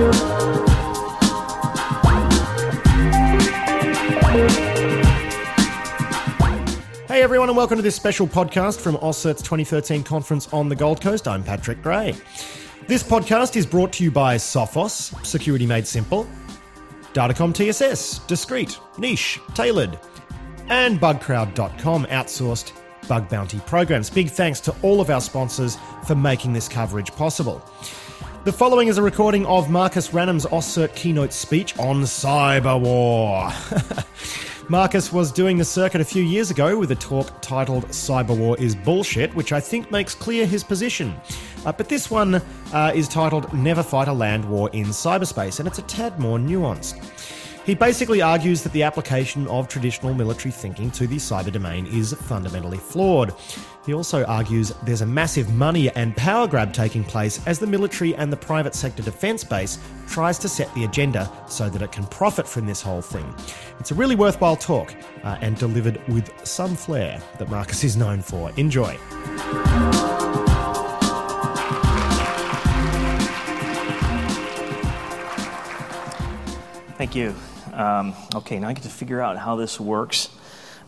Hey everyone, and welcome to this special podcast from AusCert's 2013 conference on the Gold Coast. I'm Patrick Gray. This podcast is brought to you by Sophos, security made simple, Datacom TSS, discreet, niche, tailored, and Bugcrowd.com, outsourced bug bounty programs. Big thanks to all of our sponsors for making this coverage possible. The following is a recording of Marcus Ranum's AusCert keynote speech on cyber war. Marcus was doing the circuit a few years ago with a talk titled Cyber War is Bullshit, which I think makes clear his position. Uh, but this one uh, is titled Never Fight a Land War in Cyberspace, and it's a tad more nuanced. He basically argues that the application of traditional military thinking to the cyber domain is fundamentally flawed. He also argues there's a massive money and power grab taking place as the military and the private sector defence base tries to set the agenda so that it can profit from this whole thing. It's a really worthwhile talk uh, and delivered with some flair that Marcus is known for. Enjoy. Thank you. Um, okay, now I get to figure out how this works.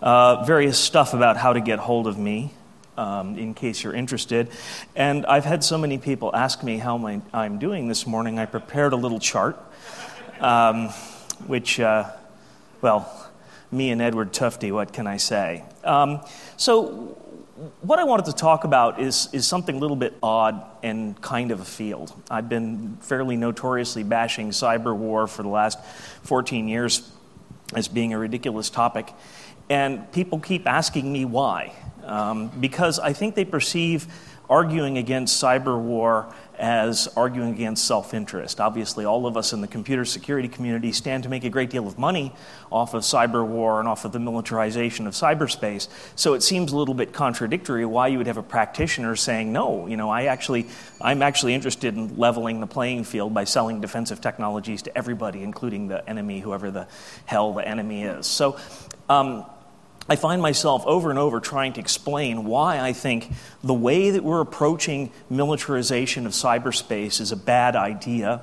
Uh, various stuff about how to get hold of me, um, in case you're interested. And I've had so many people ask me how my, I'm doing this morning, I prepared a little chart, um, which, uh, well, me and Edward Tufte, what can I say? Um, so, what I wanted to talk about is, is something a little bit odd and kind of a field. I've been fairly notoriously bashing cyber war for the last 14 years as being a ridiculous topic. And people keep asking me why. Um, because I think they perceive arguing against cyber war as arguing against self interest. Obviously, all of us in the computer security community stand to make a great deal of money off of cyber war and off of the militarization of cyberspace. So it seems a little bit contradictory why you would have a practitioner saying, no, you know, I actually, I'm actually interested in leveling the playing field by selling defensive technologies to everybody, including the enemy, whoever the hell the enemy is. So, um, I find myself over and over trying to explain why I think the way that we're approaching militarization of cyberspace is a bad idea.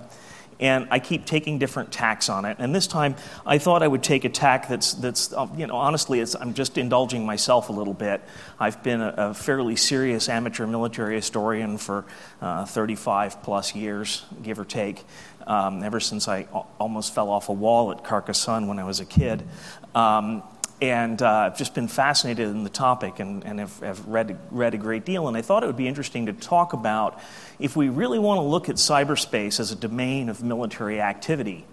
And I keep taking different tacks on it. And this time, I thought I would take a tack that's, that's uh, you know, honestly, I'm just indulging myself a little bit. I've been a, a fairly serious amateur military historian for uh, 35 plus years, give or take, um, ever since I almost fell off a wall at Carcassonne when I was a kid. Um, and uh, I've just been fascinated in the topic and, and have, have, read, read a great deal. And I thought it would be interesting to talk about if we really want to look at cyberspace as a domain of military activity.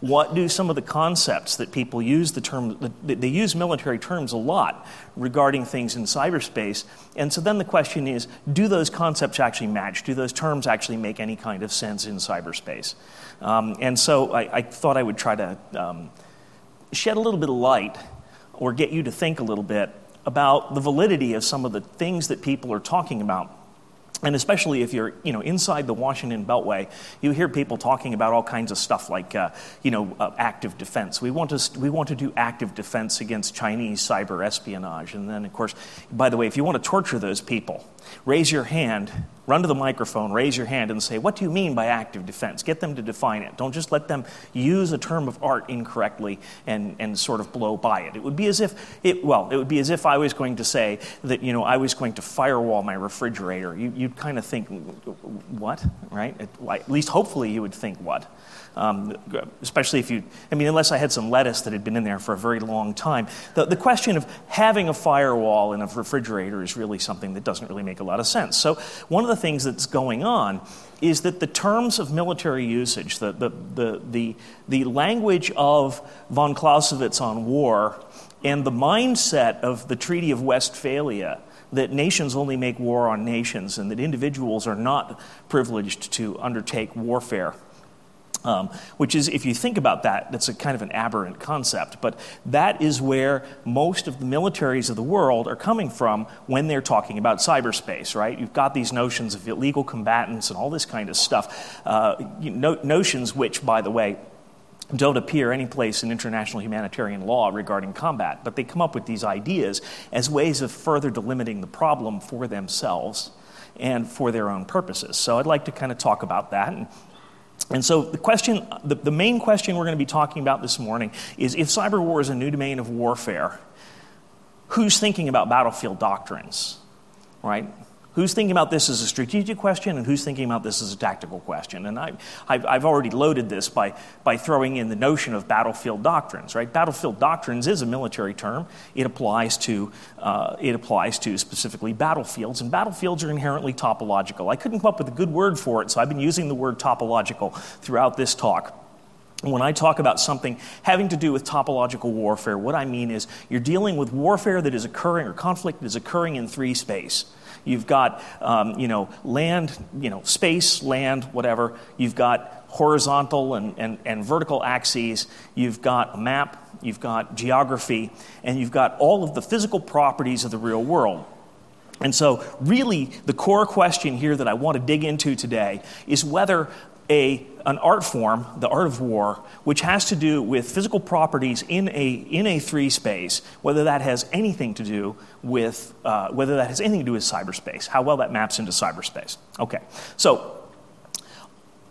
What do some of the concepts that people use the term, they use military terms a lot regarding things in cyberspace. And so then the question is do those concepts actually match? Do those terms actually make any kind of sense in cyberspace? Um, and so I, I, thought I would try to um, shed a little bit of light or get you to think a little bit about the validity of some of the things that people are talking about. And especially if you're, you know, inside the Washington Beltway, you hear people talking about all kinds of stuff like, uh, you know, uh, active defense. We want to we want to do active defense against Chinese cyber espionage. And then, of course, by the way, if you want to torture those people, raise your hand run to the microphone, raise your hand, and say, What do you mean by active defense? Get them to define it. Don't just let them use a term of art incorrectly and, and sort of blow by it. It would be as if, it, well, it would be as if I was going to say that, you know, I was going to firewall my refrigerator. You, you'd kind of think, What? Right? at least hopefully you would think, What? Um, especially if you, I mean, unless I had some lettuce that had been in there for a very long time. The, the question of having a firewall in a refrigerator is really something that doesn't really make a lot of sense. So, one of the things that's going on is that the terms of military usage, the, the, the, the, the language of von Clausewitz on war, and the mindset of the Treaty of Westphalia that nations only make war on nations and that individuals are not privileged to undertake warfare um, which is, if you think about that, that's a kind of an aberrant concept. But that is where most of the militaries of the world are coming from when they're talking about cyberspace, right? You've got these notions of illegal combatants and all this kind of stuff. Uh, no, notions which, by the way, don't appear anyplace in international humanitarian law regarding combat, but they come up with these ideas as ways of further delimiting the problem for themselves and for their own purposes. So I'd like to kind of talk about that and And so the question, the, the main question we're going to be talking about this morning is if cyber war is a new domain of warfare, who's thinking about battlefield doctrines, right? Who's thinking about this as a strategic question and who's thinking about this as a tactical question? And I, I've, I've already loaded this by, by throwing in the notion of battlefield doctrines, right? Battlefield doctrines is a military term. It applies to, uh, it applies to specifically battlefields, and battlefields are inherently topological. I couldn't come up with a good word for it, so I've been using the word topological throughout this talk. When I talk about something having to do with topological warfare, what I mean is you're dealing with warfare that is occurring or conflict that is occurring in three space. You've got, um, you know, land, you know, space, land, whatever. You've got horizontal and, and, and vertical axes. You've got a map. You've got geography. And you've got all of the physical properties of the real world. And so, really, the core question here that I want to dig into today is whether a, an art form, the art of war, which has to do with physical properties in a, in a three space, whether that has anything to do with, uh, whether that has anything to do with cyberspace, how well that maps into cyberspace. Okay, so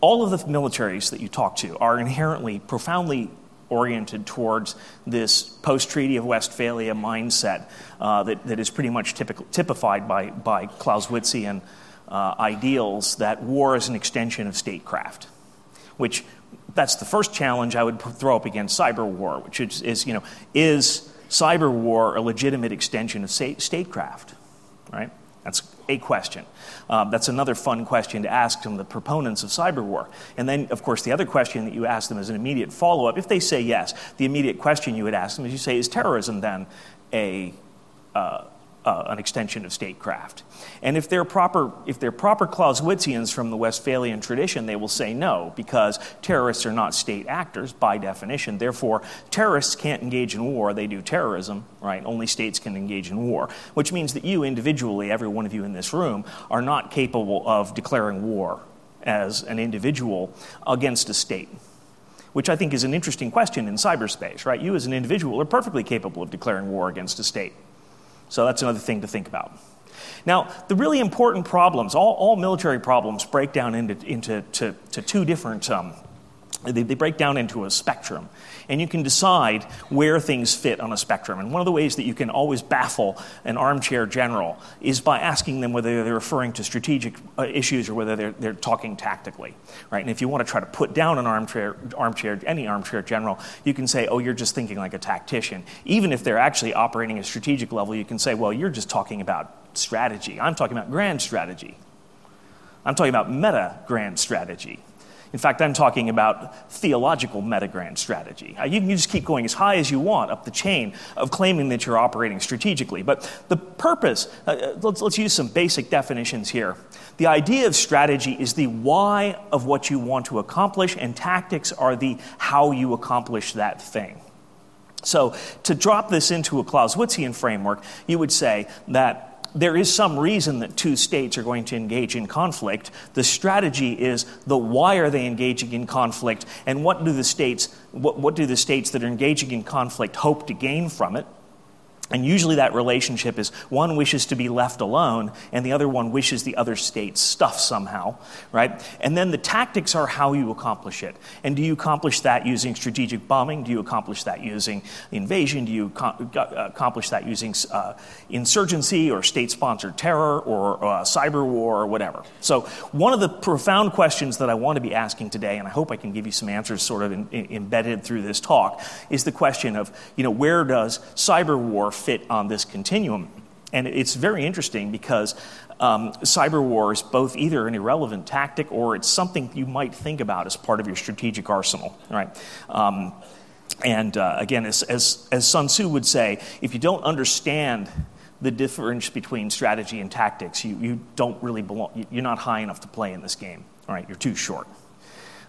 all of the militaries that you talk to are inherently profoundly oriented towards this post Treaty of Westphalia mindset uh, that, that is pretty much typical, typified by, by Clausewitzian uh, ideals that war is an extension of statecraft, which that's the first challenge I would throw up against cyber war, which is, is you know, is cyber war a legitimate extension of state, statecraft, right? That's a question. Um, that's another fun question to ask to the proponents of cyber war. And then, of course, the other question that you ask them as an immediate follow up, if they say yes, the immediate question you would ask them is you say, is terrorism then a, uh, uh, an extension of statecraft. And if they're, proper, if they're proper Clausewitzians from the Westphalian tradition, they will say no, because terrorists are not state actors by definition. Therefore, terrorists can't engage in war, they do terrorism, right? Only states can engage in war, which means that you individually, every one of you in this room, are not capable of declaring war as an individual against a state which I think is an interesting question in cyberspace, right? You as an individual are perfectly capable of declaring war against a state. So that's another thing to think about. Now, the really important problems, all, all military problems, break down into, into to, to two different um, they, they break down into a spectrum. And you can decide where things fit on a spectrum. And one of the ways that you can always baffle an armchair general is by asking them whether they're referring to strategic uh, issues or whether they're, they're talking tactically. Right? And if you want to try to put down an armchair, armchair, any armchair general, you can say, oh, you're just thinking like a tactician. Even if they're actually operating at a strategic level, you can say, well, you're just talking about strategy. I'm talking about grand strategy. I'm talking about meta grand strategy. In fact, I'm talking about theological metagrand strategy. Uh, you can just keep going as high as you want up the chain of claiming that you're operating strategically. But the purpose, uh, uh, let's, let's use some basic definitions here. The idea of strategy is the why of what you want to accomplish, and tactics are the how you accomplish that thing. So, to drop this into a Clausewitzian framework, you would say that there is some reason that two states are going to engage in conflict. The strategy is the why are they engaging in conflict and what do the states what, what do the states that are engaging in conflict hope to gain from it? And usually that relationship is one wishes to be left alone and the other one wishes the other state's stuff somehow, right? And then the tactics are how you accomplish it. And do you accomplish that using strategic bombing? Do you accomplish that using invasion? Do you uh, accomplish that using uh, insurgency or state sponsored terror or uh, cyber war or whatever? So, one of the profound questions that I want to be asking today, and I hope I can give you some answers sort of in, in, embedded through this talk, is the question of, you know, where does cyber war fit on this continuum. And it's very interesting because um, cyber war is both either an irrelevant tactic or it's something you might think about as part of your strategic arsenal, right? Um, and uh, again, as, as, as Sun Tzu would say, if you don't understand the difference between strategy and tactics, you, you don't really belong, you're not high enough to play in this game, all right? You're too short.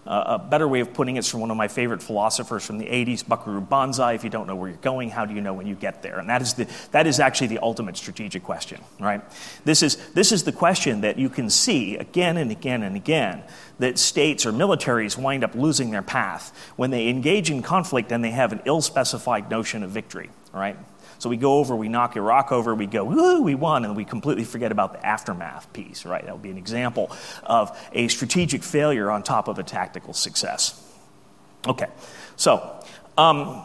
Uh, a better way of putting it is from one of my favorite philosophers from the 80s, Buckaroo Banzai. If you don't know where you're going, how do you know when you get there? And that is, the, that is actually the ultimate strategic question, right? This is, this is the question that you can see again and again and again that states or militaries wind up losing their path when they engage in conflict and they have an ill specified notion of victory, right? So we go over, we knock Iraq over, we go, woo, we won, and we completely forget about the aftermath piece, right? That would be an example of a strategic failure on top of a tactical success. Okay, so um,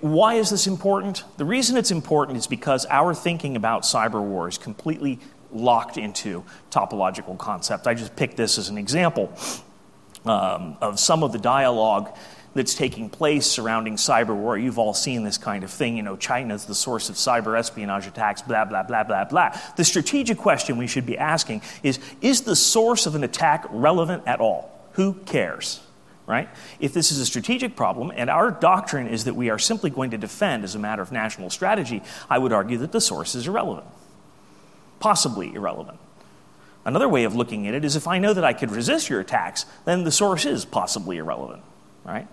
why is this important? The reason it's important is because our thinking about cyber war is completely locked into topological concept. I just picked this as an example um, of some of the dialogue that's taking place surrounding cyber war. You've all seen this kind of thing. You know, China's the source of cyber espionage attacks, blah, blah, blah, blah, blah. The strategic question we should be asking is Is the source of an attack relevant at all? Who cares? Right? If this is a strategic problem, and our doctrine is that we are simply going to defend as a matter of national strategy, I would argue that the source is irrelevant. Possibly irrelevant. Another way of looking at it is if I know that I could resist your attacks, then the source is possibly irrelevant, right?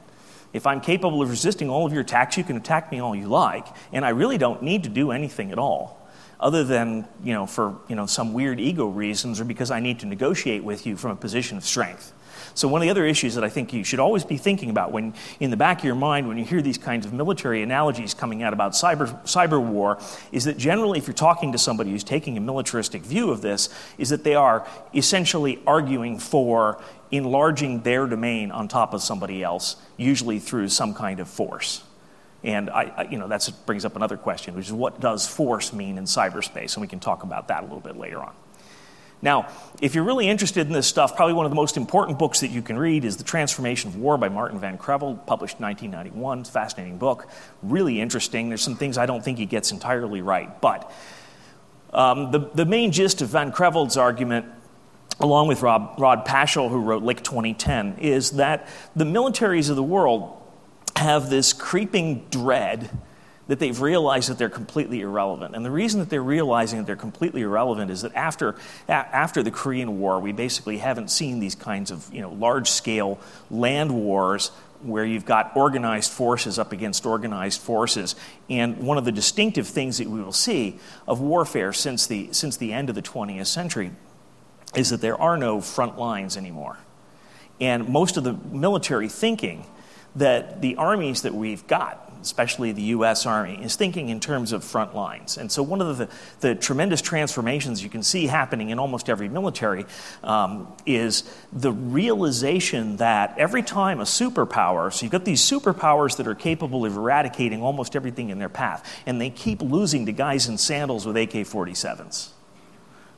If I'm capable of resisting all of your attacks, you can attack me all you like, and I really don't need to do anything at all other than, you know, for, you know, some weird ego reasons or because I need to negotiate with you from a position of strength. So, one of the other issues that I think you should always be thinking about when, in the back of your mind, when you hear these kinds of military analogies coming out about cyber, cyber war, is that generally, if you're talking to somebody who's taking a militaristic view of this, is that they are essentially arguing for enlarging their domain on top of somebody else, usually through some kind of force. And I, I, you know, that brings up another question, which is what does force mean in cyberspace? And we can talk about that a little bit later on. Now, if you're really interested in this stuff, probably one of the most important books that you can read is The Transformation of War by Martin Van Creveld, published in 1991. It's a fascinating book, really interesting. There's some things I don't think he gets entirely right. But um, the, the main gist of Van Creveld's argument along with Rob, Rod Paschall, who wrote LIC 2010, is that the militaries of the world have this creeping dread that they've realized that they're completely irrelevant. And the reason that they're realizing that they're completely irrelevant is that after, after the Korean War, we basically haven't seen these kinds of you know, large scale land wars where you've got organized forces up against organized forces. And one of the distinctive things that we will see of warfare since the, since the end of the 20th century is that there are no front lines anymore. And most of the military thinking that the armies that we've got, especially the US Army, is thinking in terms of front lines. And so, one of the, the tremendous transformations you can see happening in almost every military um, is the realization that every time a superpower, so you've got these superpowers that are capable of eradicating almost everything in their path, and they keep losing to guys in sandals with AK 47s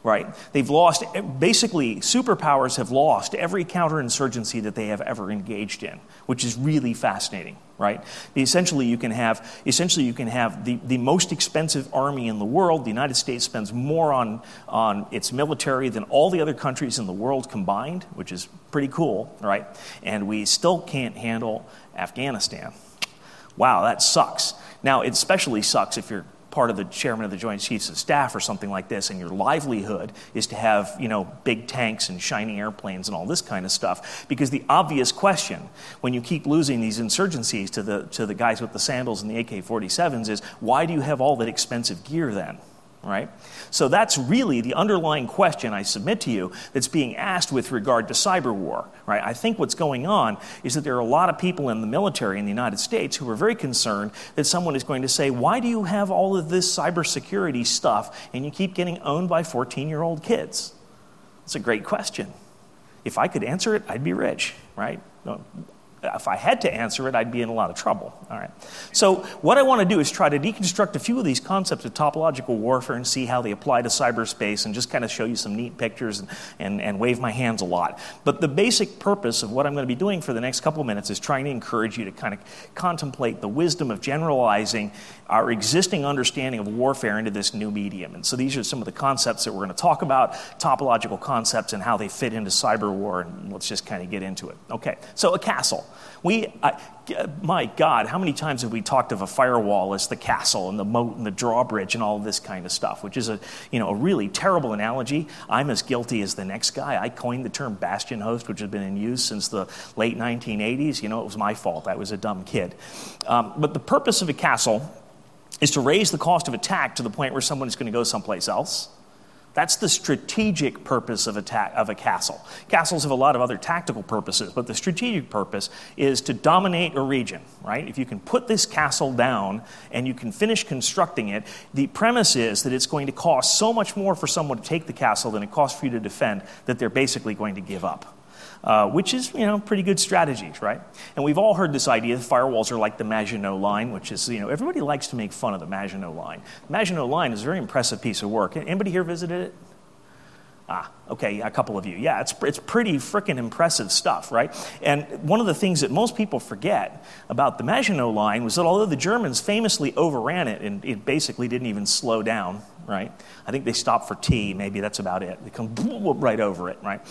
right? They've lost, basically, superpowers have lost every counterinsurgency that they have ever engaged in, which is really fascinating, right? Essentially, you can have, essentially, you can have the, the most expensive army in the world. The United States spends more on, on its military than all the other countries in the world combined, which is pretty cool, right? And we still can't handle Afghanistan. Wow, that sucks. Now, it especially sucks if you're part of the chairman of the Joint Chiefs of Staff or something like this, and your livelihood is to have, you know, big tanks and shiny airplanes and all this kind of stuff. Because the obvious question, when you keep losing these insurgencies to the, to the guys with the sandals and the AK 47s, is why do you have all that expensive gear then? Right? So that's really the underlying question I submit to you that's being asked with regard to cyber war, right? I think what's going on is that there are a lot of people in the military in the United States who are very concerned that someone is going to say, why do you have all of this cybersecurity stuff and you keep getting owned by 14 year old kids? It's a great question. If I could answer it, I'd be rich, right? If I had to answer it, I'd be in a lot of trouble. All right. So, what I want to do is try to deconstruct a few of these concepts of topological warfare and see how they apply to cyberspace and just kind of show you some neat pictures and, and, and wave my hands a lot. But the basic purpose of what I'm going to be doing for the next couple minutes is trying to encourage you to kind of contemplate the wisdom of generalizing our existing understanding of warfare into this new medium. And so, these are some of the concepts that we're going to talk about topological concepts and how they fit into cyber war. And let's just kind of get into it. Okay. So, a castle. We, I, my God, how many times have we talked of a firewall as the castle and the moat and the drawbridge and all this kind of stuff, which is a, you know, a really terrible analogy. I'm as guilty as the next guy. I coined the term bastion host, which has been in use since the late 1980s. You know, it was my fault. I was a dumb kid. Um, but the purpose of a castle is to raise the cost of attack to the point where someone is going to go someplace else That's the strategic purpose of a, ta- of a castle. Castles have a lot of other tactical purposes, but the strategic purpose is to dominate a region, right? If you can put this castle down and you can finish constructing it, the premise is that it's going to cost so much more for someone to take the castle than it costs for you to defend that they're basically going to give up uh, which is, you know, pretty good strategies, right? And we've all heard this idea that firewalls are like the Maginot Line, which is, you know, everybody likes to make fun of the Maginot Line. The Maginot Line is a very impressive piece of work. Anybody here visited it? Ah, okay, a couple of you. Yeah, it's, it's pretty freaking impressive stuff, right? And one of the things that most people forget about the Maginot Line was that although the Germans famously overran it and it basically didn't even slow down, right? I think they stopped for tea, maybe that's about it. They come right over it, right?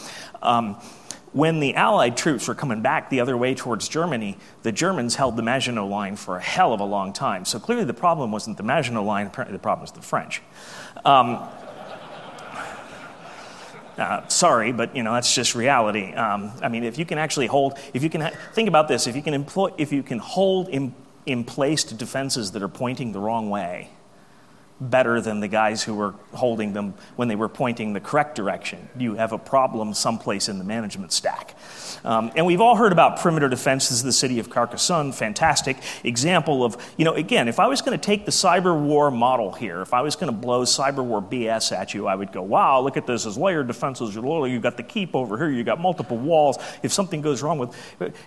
Um, when the Allied troops were coming back the other way towards Germany, the Germans held the Maginot Line for a hell of a long time. So clearly the problem wasn't the Maginot Line, apparently the problem was the French. Um, uh, sorry, but you know that's just reality. Um, I mean, if you can actually hold, if you can ha- think about this, if you can employ, if you can hold in, in place defenses that are pointing the wrong way, better than the guys who were holding them when they were pointing the correct direction. You have a problem someplace in the management stack. Um, and we've all heard about perimeter defenses the city of Carcassonne. Fantastic example of, you know, again, if I was going to take the cyber war model here, if I was going to blow cyber war BS at you, I would go, wow, look at this as layered defenses. You've got the keep over here, you've got multiple walls. If something goes wrong with,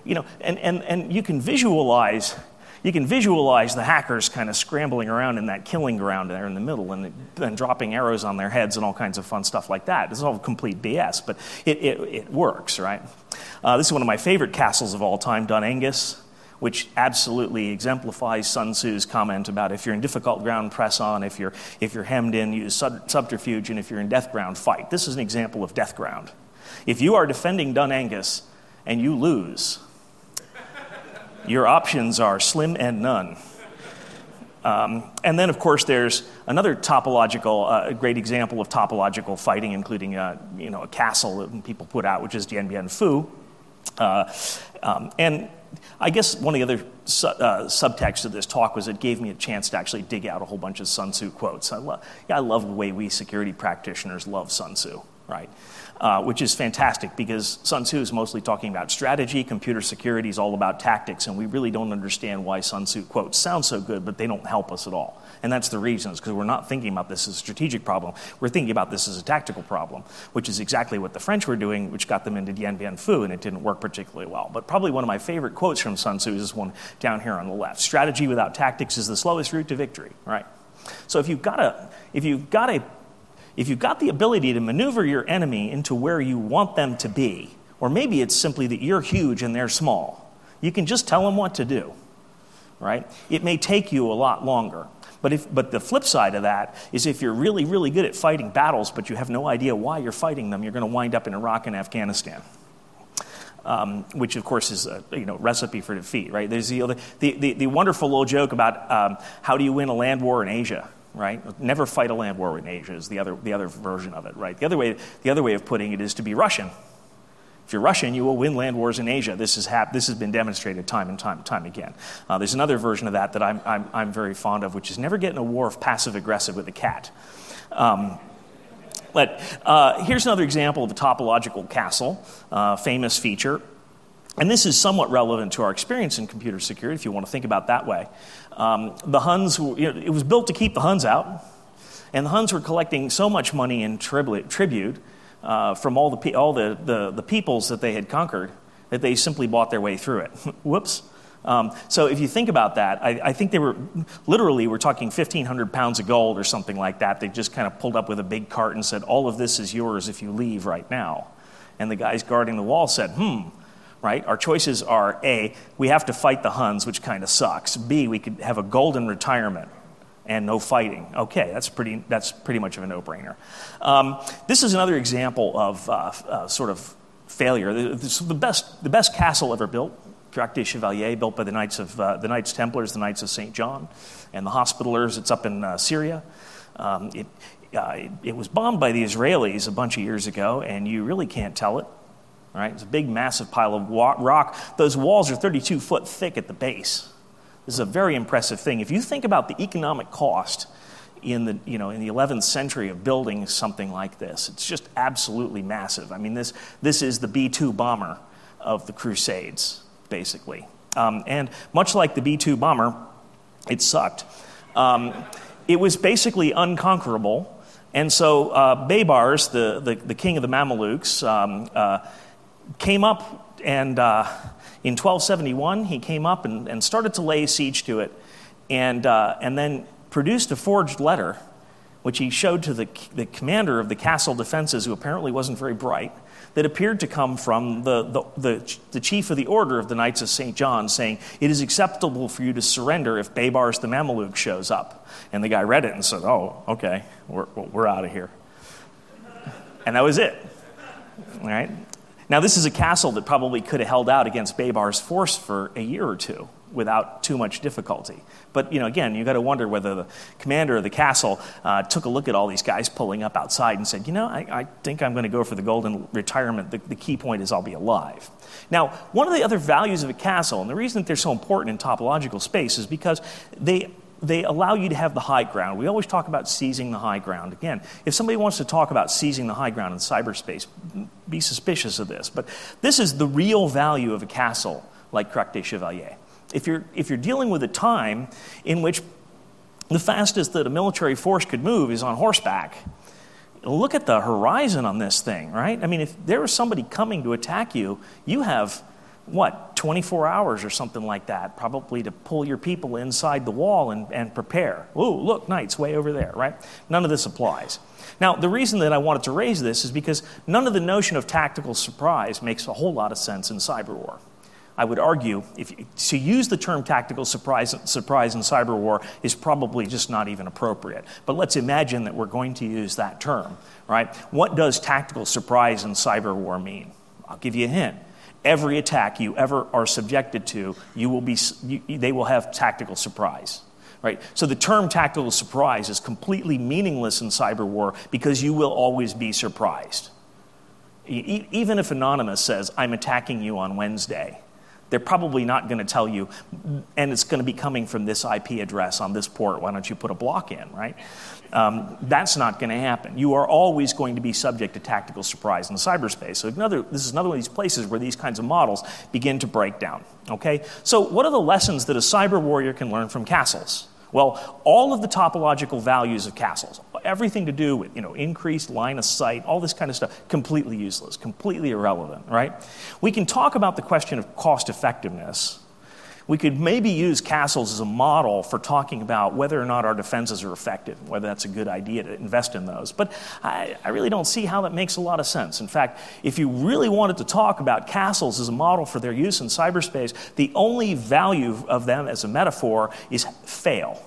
you know, and, and, and you can visualize you can visualize the hackers kind of scrambling around in that killing ground there in the middle and then dropping arrows on their heads and all kinds of fun stuff like that. Is all complete BS, but it, it, it works, right? Uh, this is one of my favorite castles of all time, Dun Aengus which absolutely exemplifies Sun Tzu's comment about if you're in difficult ground, press on. If you're, if you're hemmed in, use sub- subterfuge. And if you're in death ground, fight. This is an example of death ground. If you are defending Dun Aengus and you lose, your options are slim and none. Um, and then, of course, there's another topological, uh, great example of topological fighting, including uh, you know, a castle that people put out, which is Dien Bien Phu. Uh, um, and I guess one of the other su- uh, subtexts of this talk was it gave me a chance to actually dig out a whole bunch of Sun Tzu quotes. I, lo- yeah, I love the way we security practitioners love Sun Tzu, right? Uh, which is fantastic because Sun Tzu is mostly talking about strategy. Computer security is all about tactics, and we really don't understand why Sun Tzu quotes sound so good, but they don't help us at all. And that's the reason, is because we're not thinking about this as a strategic problem. We're thinking about this as a tactical problem, which is exactly what the French were doing, which got them into Dien Bien Phu, and it didn't work particularly well. But probably one of my favorite quotes from Sun Tzu is this one down here on the left. Strategy without tactics is the slowest route to victory, right? So if you've got a, if you've got a if you've got the ability to maneuver your enemy into where you want them to be, or maybe it's simply that you're huge and they're small, you can just tell them what to do, right? It may take you a lot longer. But, if, but the flip side of that is if you're really, really good at fighting battles, but you have no idea why you're fighting them, you're going to wind up in Iraq and Afghanistan. Um, which of course is a you know, recipe for defeat, right? There's the, the, the, the wonderful old joke about um, how do you win a land war in Asia, right? Never fight a land war in Asia is the other, the other version of it, right? The other, way, the other way of putting it is to be Russian. If you're Russian, you will win land wars in Asia. This, is hap- this has been demonstrated time and time and time again. Uh, there's another version of that that I'm, I'm, I'm, very fond of, which is never get in a war of passive aggressive with a cat. Um, but uh, here's another example of a topological castle, uh, famous feature. And this is somewhat relevant to our experience in computer security, if you want to think about that way. Um, the Huns, you know, it was built to keep the Huns out, and the Huns were collecting so much money in tribute uh, from all, the, all the, the, the, peoples that they had conquered that they simply bought their way through it. Whoops. Um, so if you think about that, I, I, think they were literally we're talking 1,500 pounds of gold or something like that. They just kind of pulled up with a big cart and said, "All of this is yours if you leave right now." And the guys guarding the wall said, "Hmm, right? Our choices are A, we have to fight the Huns, which kind of sucks. B, we could have a golden retirement and no fighting. Okay, that's pretty, that's pretty much of a no brainer. Um, this is another example of uh, uh, sort of failure. The, the, best, the best castle ever built, Crac des Chevaliers, built by the Knights, of, uh, the Knights Templars, the Knights of St. John, and the Hospitallers. It's up in uh, Syria. Um, it, uh, it, it was bombed by the Israelis a bunch of years ago, and you really can't tell it right? It's a big, massive pile of rock. Those walls are 32 foot thick at the base. This is a very impressive thing. If you think about the economic cost in the, you know, in the 11th century of building something like this. It's just absolutely massive. I mean, this, this is the B 2 bomber of the Crusades, basically. Um, and much like the B 2 bomber, it sucked. Um, it was basically unconquerable. And so uh, Baybars, the, the, the, king of the Mamelukes, um, uh, came up and uh, in 1271 he came up and, and, started to lay siege to it and, uh, and then produced a forged letter which he showed to the, the commander of the castle defenses, who apparently wasn't very bright, that appeared to come from the, the, the, the chief of the order of the Knights of St. John, saying, It is acceptable for you to surrender if Baybars the Mameluke shows up. And the guy read it and said, Oh, okay, we're, we're out of here. And that was it. All right? Now, this is a castle that probably could have held out against Baybar's force for a year or two without too much difficulty. But you know, again, you've got to wonder whether the commander of the castle uh, took a look at all these guys pulling up outside and said, "You know, I, I think I'm going to go for the golden retirement. The, the, key point is I'll be alive." Now, one of the other values of a castle, and the reason that they're so important in topological space, is because they they allow you to have the high ground. We always talk about seizing the high ground. Again, if somebody wants to talk about seizing the high ground in cyberspace, be suspicious of this. But this is the real value of a castle like Crac des Chevaliers if you're, if you're dealing with a time in which the fastest that a military force could move is on horseback, look at the horizon on this thing, right? I mean, if there is somebody coming to attack you, you have, what, 24 hours or something like that, probably to pull your people inside the wall and, and prepare. Ooh, look, knights way over there, right? None of this applies. Now, the reason that I wanted to raise this is because none of the notion of tactical surprise makes a whole lot of sense in cyber war. I would argue if you, to use the term tactical surprise, surprise in cyber war is probably just not even appropriate. But let's imagine that we're going to use that term, right? What does tactical surprise in cyber war mean? I'll give you a hint. Every attack you ever are subjected to, you will be, you, they will have tactical surprise. Right? So the term tactical surprise is completely meaningless in cyber war because you will always be surprised. E- even if Anonymous says, I'm attacking you on Wednesday, they're probably not going to tell you, and it's going to be coming from this IP address on this port. Why don't you put a block in, right? Um, that's not going to happen. You are always going to be subject to tactical surprise in the cyberspace. So another, this is another one of these places where these kinds of models begin to break down. Okay, so what are the lessons that a cyber warrior can learn from castles? Well, all of the topological values of castles, everything to do with, you know, increased line of sight, all this kind of stuff, completely useless, completely irrelevant, right? We can talk about the question of cost effectiveness. We could maybe use castles as a model for talking about whether or not our defenses are effective, whether that's a good idea to invest in those. But I, I, really don't see how that makes a lot of sense. In fact, if you really wanted to talk about castles as a model for their use in cyberspace, the only value of them as a metaphor is fail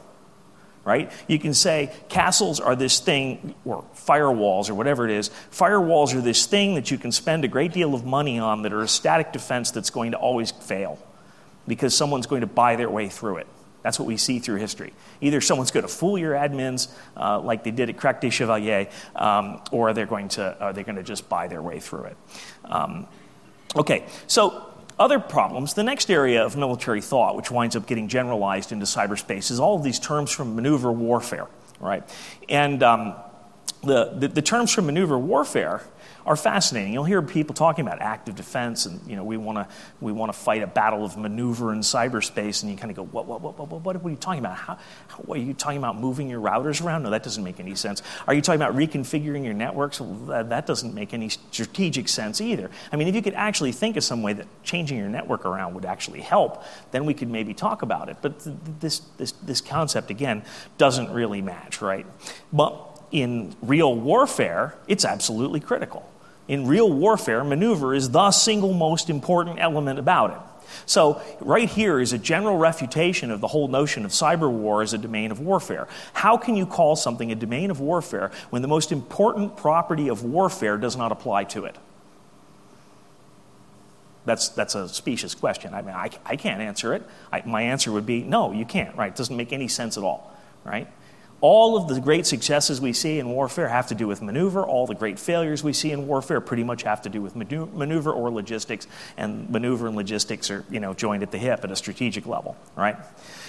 right? You can say castles are this thing, or firewalls, or whatever it is. Firewalls are this thing that you can spend a great deal of money on that are a static defense that's going to always fail because someone's going to buy their way through it. That's what we see through history. Either someone's going to fool your admins, uh, like they did at Crac des Chevaliers, um, or they're going to uh, they're going to just buy their way through it. Um, okay, so other problems, the next area of military thought, which winds up getting generalized into cyberspace, is all of these terms from maneuver warfare, right? And um, the, the, the terms from maneuver warfare are fascinating. You'll hear people talking about active defense, and you know we want to we want to fight a battle of maneuver in cyberspace, and you kind of go, what what what what what, what are you talking about? How, how, what, are you talking about moving your routers around? No, that doesn't make any sense. Are you talking about reconfiguring your networks? Well, that, that doesn't make any strategic sense either. I mean, if you could actually think of some way that changing your network around would actually help, then we could maybe talk about it. But th- this this this concept again doesn't really match, right? But in real warfare, it's absolutely critical. In real warfare, maneuver is the single most important element about it. So, right here is a general refutation of the whole notion of cyber war as a domain of warfare. How can you call something a domain of warfare when the most important property of warfare does not apply to it? That's, that's a specious question. I mean, I, I can't answer it. I, my answer would be no, you can't, right? It doesn't make any sense at all, right? All of the great successes we see in warfare have to do with maneuver. All the great failures we see in warfare pretty much have to do with maneuver or logistics, and maneuver and logistics are you know, joined at the hip at a strategic level, right?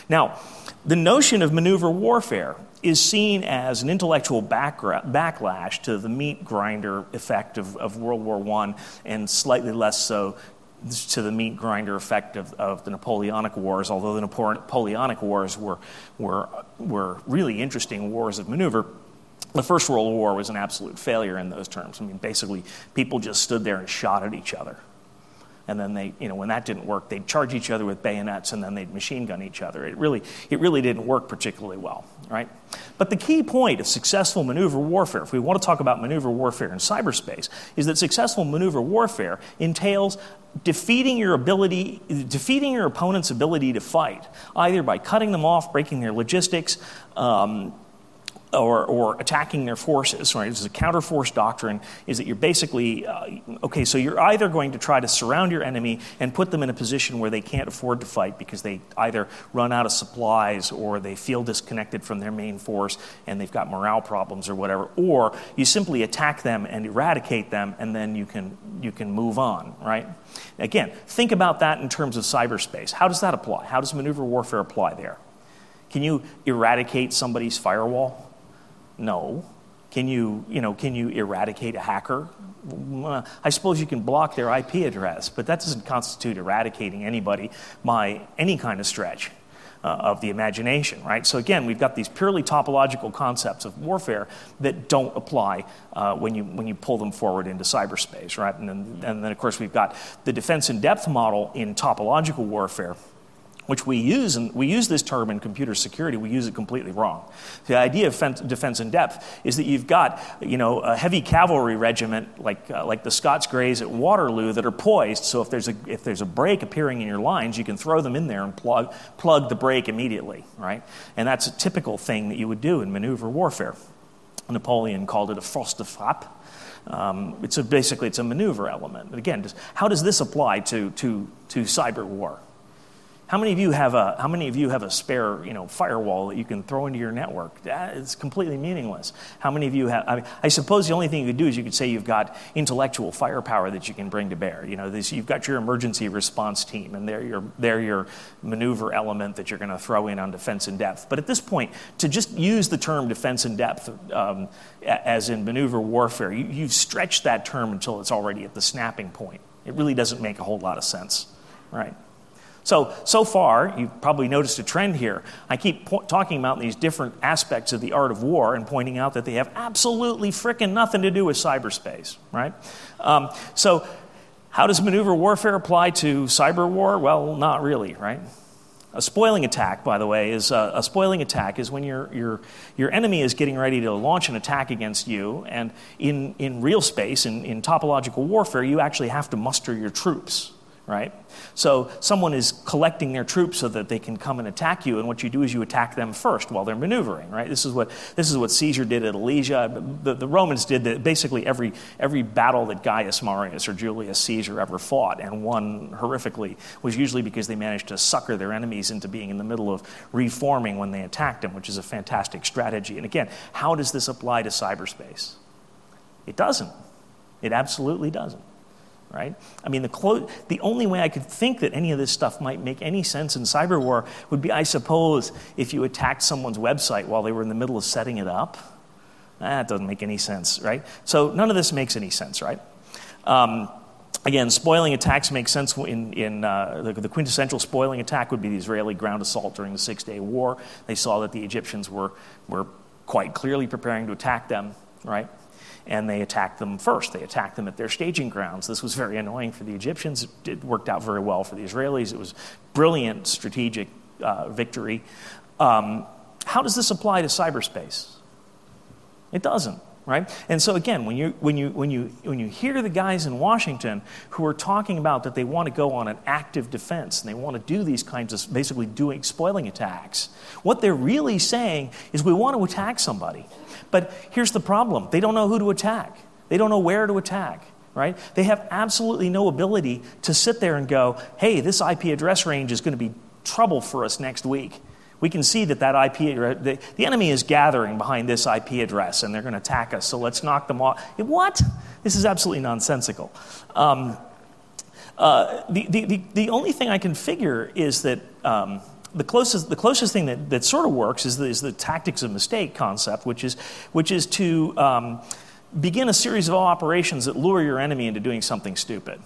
Now, the notion of maneuver warfare is seen as an intellectual backlash to the meat grinder effect of, of World War I and slightly less so to the meat grinder effect of, of the Napoleonic Wars, although the Napoleonic Wars were, were, were really interesting wars of maneuver. The First World War was an absolute failure in those terms. I mean, basically, people just stood there and shot at each other and then they, you know, when that didn't work, they'd charge each other with bayonets and then they'd machine gun each other. It really, it really didn't work particularly well, right? But the key point of successful maneuver warfare, if we want to talk about maneuver warfare in cyberspace, is that successful maneuver warfare entails defeating your ability, defeating your opponent's ability to fight, either by cutting them off, breaking their logistics, um, or, or attacking their forces, right? This is a counterforce doctrine, is that you're basically, uh, okay, so you're either going to try to surround your enemy and put them in a position where they can't afford to fight because they either run out of supplies or they feel disconnected from their main force and they've got morale problems or whatever, or you simply attack them and eradicate them and then you can, you can move on, right? Again, think about that in terms of cyberspace. How does that apply? How does maneuver warfare apply there? Can you eradicate somebody's firewall? No. Can you, you know, can you eradicate a hacker? I suppose you can block their IP address, but that doesn't constitute eradicating anybody by any kind of stretch. Uh, of the imagination, right? So again, we've got these purely topological concepts of warfare that don't apply uh, when you when you pull them forward into cyberspace, right? And then, and then of course we've got the defense in depth model in topological warfare, which we use, and we use this term in computer security, we use it completely wrong. The idea of defense in depth is that you've got, you know, a heavy cavalry regiment like, uh, like the Scots Greys at Waterloo that are poised, so if there's, a, if there's a break appearing in your lines, you can throw them in there and plug, plug the break immediately, right? And that's a typical thing that you would do in maneuver warfare. Napoleon called it a force de frappe. Um, it's a, basically it's a maneuver element. But again, just, how does this apply to, to, to cyber war? How many of you have a How many of you have a spare, you know, firewall that you can throw into your network? Is completely meaningless. How many of you have? I, mean, I suppose the only thing you could do is you could say you've got intellectual firepower that you can bring to bear. You know, this, you've got your emergency response team, and they're your they're your maneuver element that you're going to throw in on defense in depth. But at this point, to just use the term defense in depth um, as in maneuver warfare, you, you've stretched that term until it's already at the snapping point. It really doesn't make a whole lot of sense, right? So, so far, you've probably noticed a trend here. I keep po- talking about these different aspects of the art of war and pointing out that they have absolutely frickin' nothing to do with cyberspace, right? Um, so, how does maneuver warfare apply to cyber war? Well, not really, right? A spoiling attack, by the way, is uh, a spoiling attack is when your, your, your enemy is getting ready to launch an attack against you, and in, in real space, in, in topological warfare, you actually have to muster your troops right? So someone is collecting their troops so that they can come and attack you, and what you do is you attack them first while they're maneuvering, right? This is what this is what Caesar did at Alesia. The, the Romans did that basically every every battle that Gaius Marius or Julius Caesar ever fought and won horrifically was usually because they managed to sucker their enemies into being in the middle of reforming when they attacked them, which is a fantastic strategy. And again, how does this apply to cyberspace? It doesn't. It absolutely doesn't right? I mean, the, clo- the only way I could think that any of this stuff might make any sense in cyber war would be, I suppose, if you attacked someone's website while they were in the middle of setting it up. That doesn't make any sense, right? So none of this makes any sense, right? Um, again, spoiling attacks make sense in, in uh, the, the, quintessential spoiling attack would be the Israeli ground assault during the Six Day War. They saw that the Egyptians were, were quite clearly preparing to attack them, right? And they attacked them first. They attacked them at their staging grounds. This was very annoying for the Egyptians. It worked out very well for the Israelis. It was brilliant strategic uh, victory. Um, how does this apply to cyberspace? It doesn't right? And so again, when you, when, you, when, you, when you hear the guys in Washington who are talking about that they want to go on an active defense and they want to do these kinds of basically doing spoiling attacks, what they're really saying is we want to attack somebody. But here's the problem they don't know who to attack, they don't know where to attack. Right? They have absolutely no ability to sit there and go, hey, this IP address range is going to be trouble for us next week. We can see that that IP, the, the enemy is gathering behind this IP address and they're going to attack us, so let's knock them off. What? This is absolutely nonsensical. Um, uh, the, the, the, only thing I can figure is that um, the, closest, the closest thing that, that sort of works is the, is the tactics of mistake concept, which is, which is to um, begin a series of operations that lure your enemy into doing something stupid.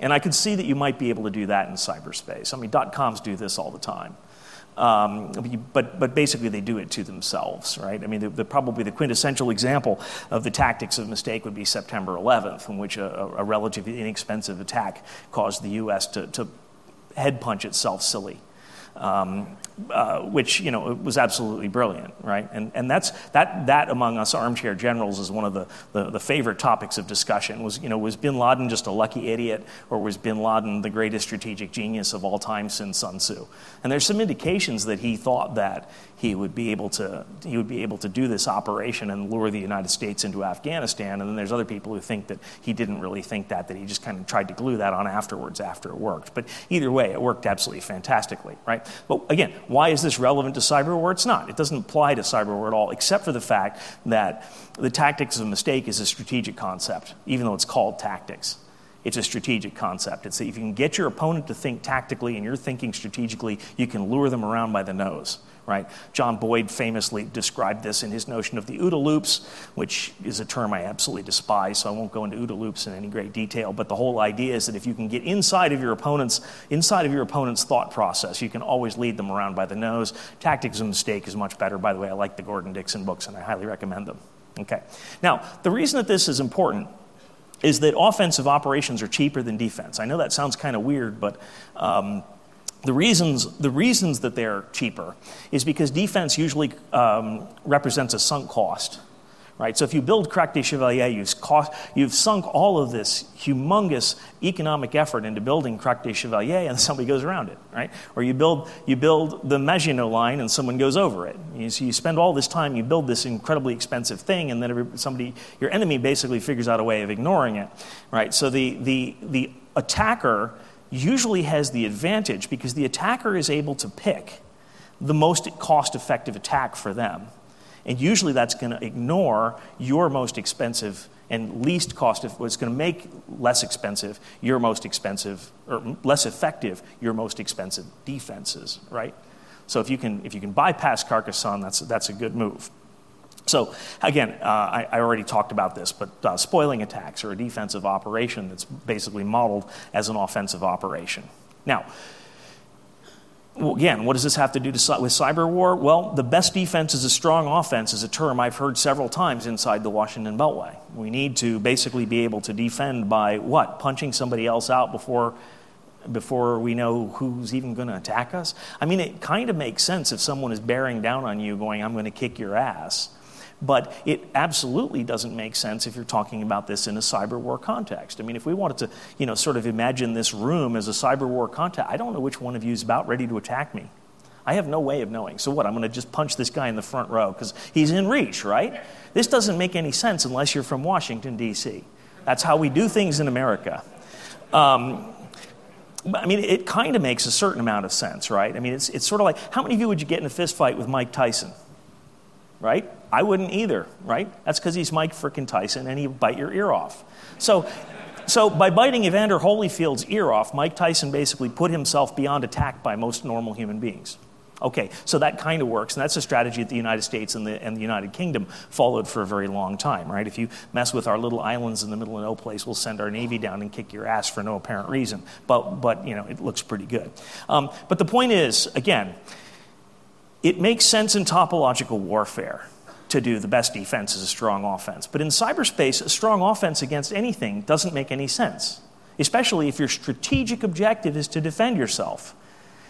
And I could see that you might be able to do that in cyberspace. I mean, dot coms do this all the time. Um, but, but basically, they do it to themselves, right? I mean, the, the, probably the quintessential example of the tactics of mistake would be September 11th, in which a, a relatively inexpensive attack caused the U.S. to, to head punch itself silly Um, uh, which you know was absolutely brilliant, right? And, and that's, that, that among us armchair generals is one of the, the, the, favorite topics of discussion. Was, you know, was bin Laden just a lucky idiot, or was bin Laden the greatest strategic genius of all time since Sun Tzu? And there's some indications that he thought that he would be able to, he would be able to do this operation and lure the United States into Afghanistan. And then there's other people who think that he didn't really think that, that he just kind of tried to glue that on afterwards after it worked. But either way, it worked absolutely fantastically, right? But again, why is this relevant to cyber war? It's not. It doesn't apply to cyber war at all, except for the fact that the tactics of mistake is a strategic concept, even though it's called tactics. It's a strategic concept. It's that if you can get your opponent to think tactically and you're thinking strategically, you can lure them around by the nose right? John Boyd famously described this in his notion of the OODA loops, which is a term I absolutely despise, so I won't go into OODA loops in any great detail. But the whole idea is that if you can get inside of your opponent's inside of your opponent's thought process, you can always lead them around by the nose. Tactics of Mistake is much better. By the way, I like the Gordon Dickson books, and I highly recommend them. Okay. Now, the reason that this is important is that offensive operations are cheaper than defense. I know that sounds kind of weird, but um, the reasons, the reasons that they're cheaper is because defense usually um, represents a sunk cost. Right? So if you build Crac des Chevaliers, you've, cost, you've sunk all of this humongous economic effort into building Crac des Chevaliers and somebody goes around it. Right? Or you build, you build the Maginot line and someone goes over it. You, so you spend all this time, you build this incredibly expensive thing, and then somebody, your enemy basically figures out a way of ignoring it. Right? So the, the, the attacker usually has the advantage because the attacker is able to pick the most cost effective attack for them. And usually that's going to ignore your most expensive and least cost of what's going to make less expensive your most expensive or less effective your most expensive defenses, right? So if you can if you can bypass Carcassonne, that's that's a good move. So, again, uh, I, I, already talked about this, but uh, spoiling attacks are a defensive operation that's basically modeled as an offensive operation. Now, again, what does this have to do to, with cyber war? Well, the best defense is a strong offense is a term I've heard several times inside the Washington Beltway. We need to basically be able to defend by what? Punching somebody else out before before we know who's even going to attack us? I mean, it kind of makes sense if someone is bearing down on you, going, I'm going to kick your ass. But it absolutely doesn't make sense if you're talking about this in a cyber war context. I mean, if we wanted to, you know, sort of imagine this room as a cyber war context, I don't know which one of you is about ready to attack me. I have no way of knowing. So what? I'm going to just punch this guy in the front row because he's in reach, right? This doesn't make any sense unless you're from Washington, D.C. That's how we do things in America. Um, I mean, it kind of makes a certain amount of sense, right? I mean, it's, it's sort of like how many of you would you get in a fist fight with Mike Tyson? Right? I wouldn't either, right? That's because he's Mike frickin' Tyson and he'd bite your ear off. So, so by biting Evander Holyfield's ear off, Mike Tyson basically put himself beyond attack by most normal human beings. Okay, so that kind of works, and that's a strategy that the United States and the, and the United Kingdom followed for a very long time, right? If you mess with our little islands in the middle of no place, we'll send our Navy down and kick your ass for no apparent reason. But, but you know, it looks pretty good. Um, but the point is, again, it makes sense in topological warfare to do the best defense is a strong offense. But in cyberspace, a strong offense against anything doesn't make any sense, especially if your strategic objective is to defend yourself.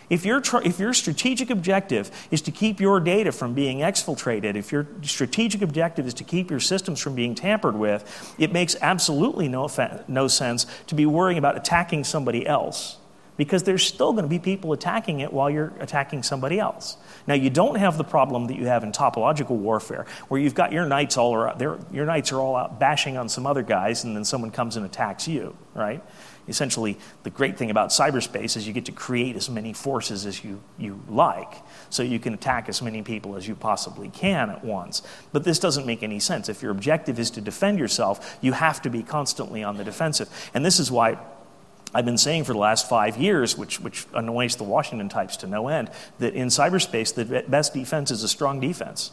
If, your if your strategic objective is to keep your data from being exfiltrated, if your strategic objective is to keep your systems from being tampered with, it makes absolutely no, no sense to be worrying about attacking somebody else because there's still going to be people attacking it while you're attacking somebody else. Now, you don't have the problem that you have in topological warfare, where you've got your knights all around, your knights are all out bashing on some other guys, and then someone comes and attacks you, right? essentially, the great thing about cyberspace is you get to create as many forces as you, you like. So you can attack as many people as you possibly can at once. But this doesn't make any sense. If your objective is to defend yourself, you have to be constantly on the defensive. And this is why I've been saying for the last five years, which, which annoys the Washington types to no end, that in cyberspace, the best defense is a strong defense.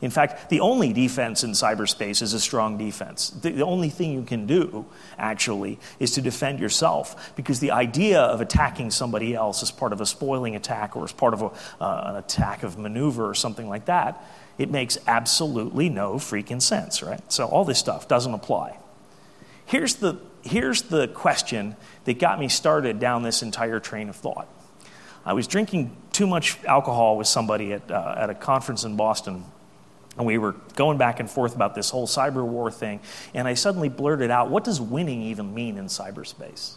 In fact, the only defense in cyberspace is a strong defense. The, the, only thing you can do, actually, is to defend yourself. Because the idea of attacking somebody else as part of a spoiling attack or as part of a, uh, an attack of maneuver or something like that, it makes absolutely no freaking sense, right? So all this stuff doesn't apply. Here's the, here's the question that got me started down this entire train of thought. I was drinking too much alcohol with somebody at, uh, at a conference in Boston and we were going back and forth about this whole cyber war thing. And I suddenly blurted out, what does winning even mean in cyberspace?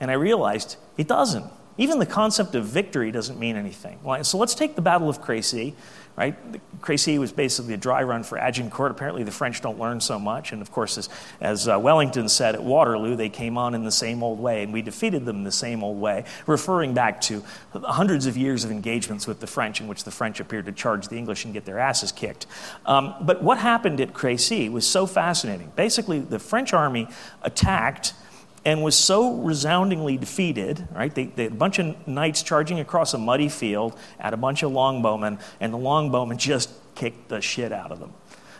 And I realized it doesn't. Even the concept of victory doesn't mean anything. So let's take the Battle of Crécy right? Crécy was basically a dry run for Agincourt. Apparently, the French don't learn so much. And of course, as, as uh, Wellington said at Waterloo, they came on in the same old way, and we defeated them the same old way, referring back to hundreds of years of engagements with the French in which the French appeared to charge the English and get their asses kicked. Um, but what happened at Crécy was so fascinating. Basically, the French army attacked and was so resoundingly defeated, right? They, they, a bunch of knights charging across a muddy field at a bunch of longbowmen, and the longbowmen just kicked the shit out of them.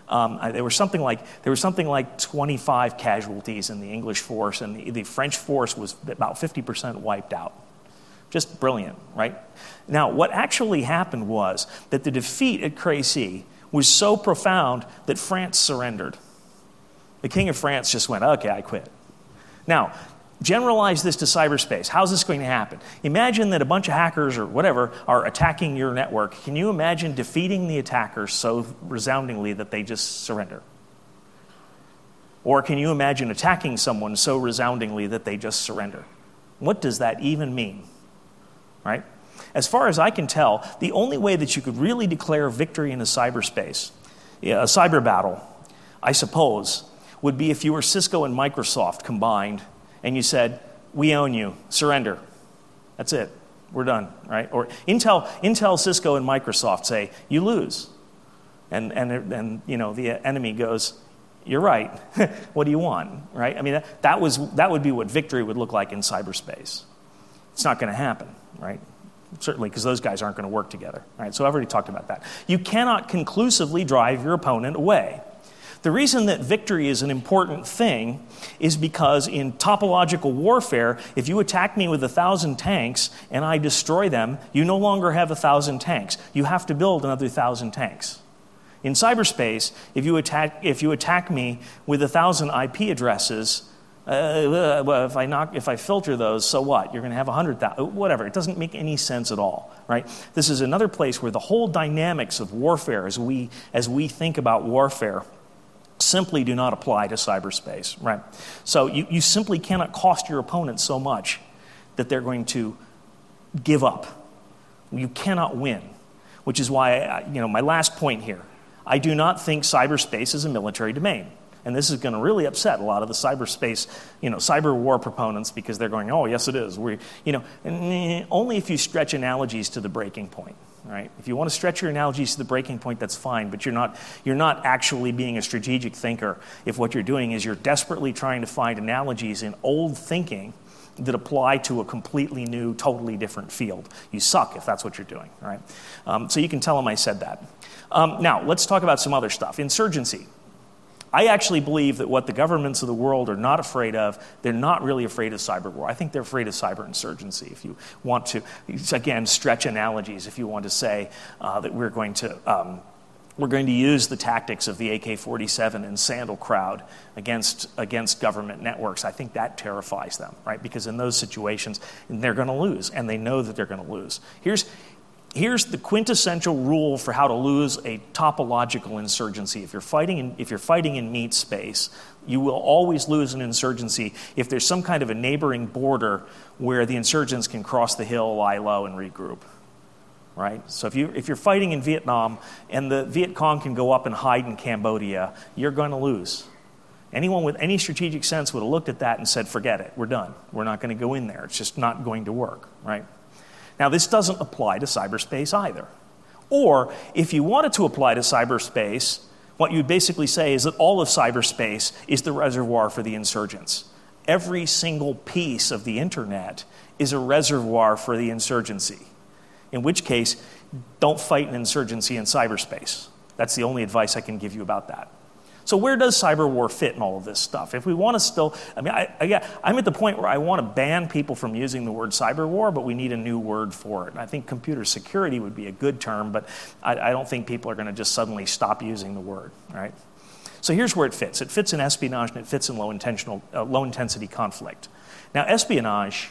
Um, there was something like there was something like 25 casualties in the English force, and the, the French force was about 50% wiped out. Just brilliant, right? Now, what actually happened was that the defeat at Crécy was so profound that France surrendered. The king of France just went, "Okay, I quit." Now, generalize this to cyberspace. How's this going to happen? Imagine that a bunch of hackers or whatever are attacking your network. Can you imagine defeating the attackers so resoundingly that they just surrender? Or can you imagine attacking someone so resoundingly that they just surrender? What does that even mean? Right? As far as I can tell, the only way that you could really declare victory in a cyberspace, a cyber battle, I suppose, would be if you were Cisco and Microsoft combined and you said, We own you, surrender. That's it. We're done, right? Or Intel, Intel, Cisco, and Microsoft say, You lose. And, and, and you know, the enemy goes, You're right. what do you want, right? I mean, that, that, was, that would be what victory would look like in cyberspace. It's not going to happen, right? certainly because those guys aren't going to work together. Right? So I've already talked about that. You cannot conclusively drive your opponent away. The reason that victory is an important thing is because in topological warfare, if you attack me with a thousand tanks and I destroy them, you no longer have a thousand tanks. You have to build another thousand tanks. In cyberspace, if you attack, if you attack me with a thousand IP addresses, uh, well, if I knock, if I filter those, so what? You're going to have a hundred thousand, whatever. It doesn't make any sense at all, right? This is another place where the whole dynamics of warfare, as we as we think about warfare, simply do not apply to cyberspace, right? So you, you simply cannot cost your opponent so much that they're going to give up. You cannot win, which is why, you know, my last point here. I do not think cyberspace is a military domain. And this is going to really upset a lot of the cyberspace, you know, cyber war proponents because they're going, oh, yes, it is. We, you know, only if you stretch analogies to the breaking point right? If you want to stretch your analogies to the breaking point, that's fine, but you're not, you're not actually being a strategic thinker if what you're doing is you're desperately trying to find analogies in old thinking that apply to a completely new, totally different field. You suck if that's what you're doing, right? Um, so you can tell them I said that. Um, now, let's talk about some other stuff. Insurgency. I actually believe that what the governments of the world are not afraid of, they're not really afraid of cyber war. I think they're afraid of cyber insurgency. If you want to, again, stretch analogies, if you want to say uh, that we're going to. Um, we're going to use the tactics of the AK 47 and sandal crowd against, against government networks. I think that terrifies them, right? Because in those situations, they're going to lose, and they know that they're going to lose. Here's, here's the quintessential rule for how to lose a topological insurgency. If you're fighting in, if you're fighting in meat space, you will always lose an insurgency if there's some kind of a neighboring border where the insurgents can cross the hill, lie low, and regroup. Right? So if, you, if you're fighting in Vietnam and the Viet Cong can go up and hide in Cambodia, you're going to lose. Anyone with any strategic sense would have looked at that and said, forget it, we're done. We're not going to go in there. It's just not going to work, right? Now, this doesn't apply to cyberspace either. Or if you wanted to apply to cyberspace, what you'd basically say is that all of cyberspace is the reservoir for the insurgents. Every single piece of the internet is a reservoir for the insurgency. In which case, don't fight an insurgency in cyberspace. That's the only advice I can give you about that. So, where does cyber war fit in all of this stuff? If we want to still, I mean, I, I, I'm at the point where I want to ban people from using the word cyber war, but we need a new word for it. And I think computer security would be a good term, but I, I don't think people are going to just suddenly stop using the word, right? So, here's where it fits it fits in espionage and it fits in low, intentional, uh, low intensity conflict. Now, espionage,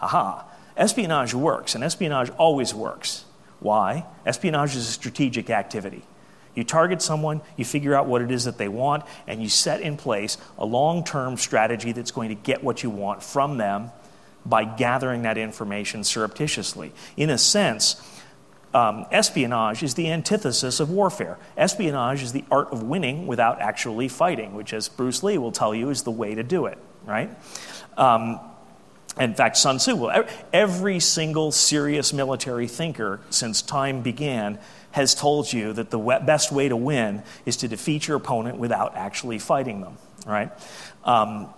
aha, espionage works, and espionage always works. Why? Espionage is a strategic activity. You target someone, you figure out what it is that they want, and you set in place a long term strategy that's going to get what you want from them by gathering that information surreptitiously. In a sense, um, espionage is the antithesis of warfare. Espionage is the art of winning without actually fighting, which, as Bruce Lee will tell you, is the way to do it, right? Um, in fact, Sun Tzu will. Every single serious military thinker since time began has told you that the best way to win is to defeat your opponent without actually fighting them, right? Um,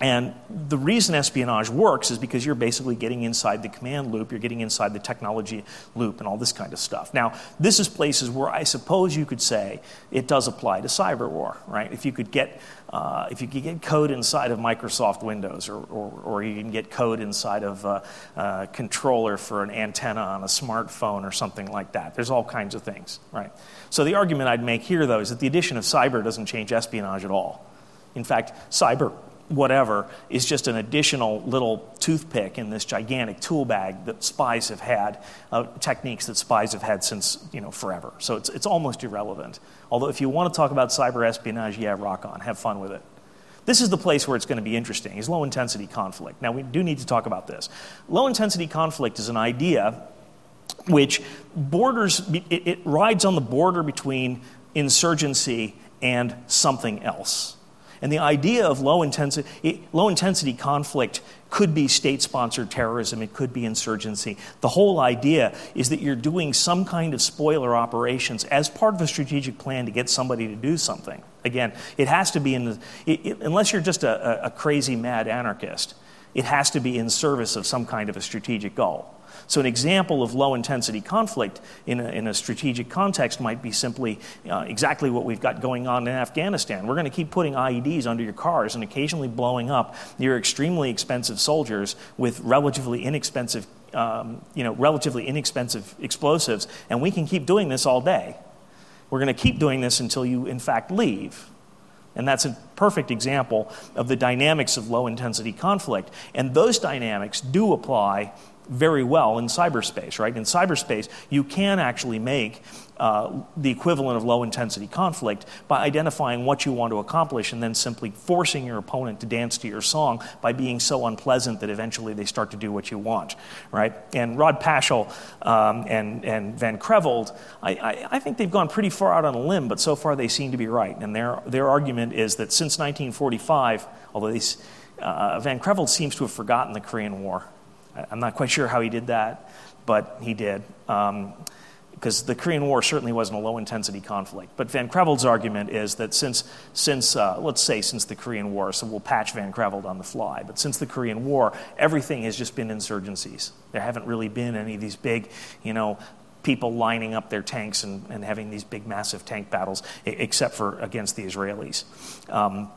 and the reason espionage works is because you're basically getting inside the command loop, you're getting inside the technology loop, and all this kind of stuff. Now, this is places where I suppose you could say it does apply to cyber war, right? If you could get, uh, if you could get code inside of Microsoft Windows, or, or, or you can get code inside of a, a controller for an antenna on a smartphone or something like that. There's all kinds of things, right? So the argument I'd make here, though, is that the addition of cyber doesn't change espionage at all. In fact, cyber whatever is just an additional little toothpick in this gigantic tool bag that spies have had, uh, techniques that spies have had since you know forever. So it's, it's almost irrelevant. Although if you want to talk about cyber espionage, yeah, rock on, have fun with it. This is the place where it's going to be interesting, is low intensity conflict. Now we do need to talk about this. Low intensity conflict is an idea which borders, it, it rides on the border between insurgency and something else. And the idea of low intensity, low intensity conflict could be state sponsored terrorism, it could be insurgency. The whole idea is that you're doing some kind of spoiler operations as part of a strategic plan to get somebody to do something. Again, it has to be in the, it, it, unless you're just a, a crazy mad anarchist, it has to be in service of some kind of a strategic goal. So, an example of low intensity conflict in a, in a strategic context might be simply uh, exactly what we've got going on in Afghanistan. We're going to keep putting IEDs under your cars and occasionally blowing up your extremely expensive soldiers with relatively inexpensive, um, you know, relatively inexpensive explosives, and we can keep doing this all day. We're going to keep doing this until you, in fact, leave. And that's a perfect example of the dynamics of low intensity conflict. And those dynamics do apply very well in cyberspace, right? In cyberspace, you can actually make uh, the equivalent of low intensity conflict by identifying what you want to accomplish and then simply forcing your opponent to dance to your song by being so unpleasant that eventually they start to do what you want, right? And Rod Paschall um, and, and Van Creveld, I, I, I think they've gone pretty far out on a limb, but so far they seem to be right. And their, their argument is that since 1945, although uh, Van Creveld seems to have forgotten the Korean War. I'm not quite sure how he did that, but he did. Um, because the Korean War certainly wasn't a low intensity conflict. But Van Creveld's argument is that since, since uh, let's say, since the Korean War, so we'll patch Van Creveld on the fly, but since the Korean War, everything has just been insurgencies. There haven't really been any of these big, you know, people lining up their tanks and, and having these big, massive tank battles, except for against the Israelis. Um,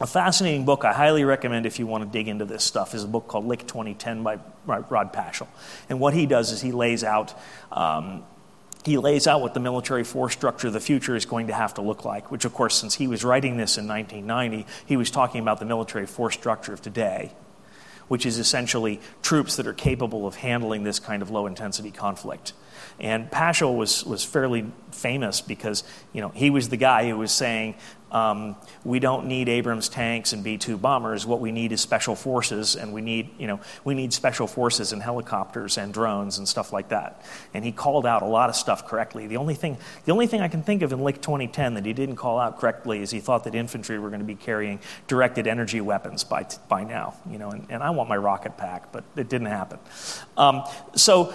a fascinating book I highly recommend if you want to dig into this stuff is a book called LIC 2010 by Rod Paschall. And what he does is he lays out. Um, he lays out what the military force structure of the future is going to have to look like, which, of course, since he was writing this in 1990, he was talking about the military force structure of today, which is essentially troops that are capable of handling this kind of low intensity conflict. And Paschall was, was fairly famous because you know, he was the guy who was saying Um, we don't need Abrams tanks and B-2 bombers. What we need is special forces, and we need, you know, we need special forces and helicopters and drones and stuff like that. And he called out a lot of stuff correctly. The only thing, the only thing I can think of in LIC 2010 that he didn't call out correctly is he thought that infantry were going to be carrying directed energy weapons by, by now. You know, and, and I want my rocket pack, but it didn't happen. Um, so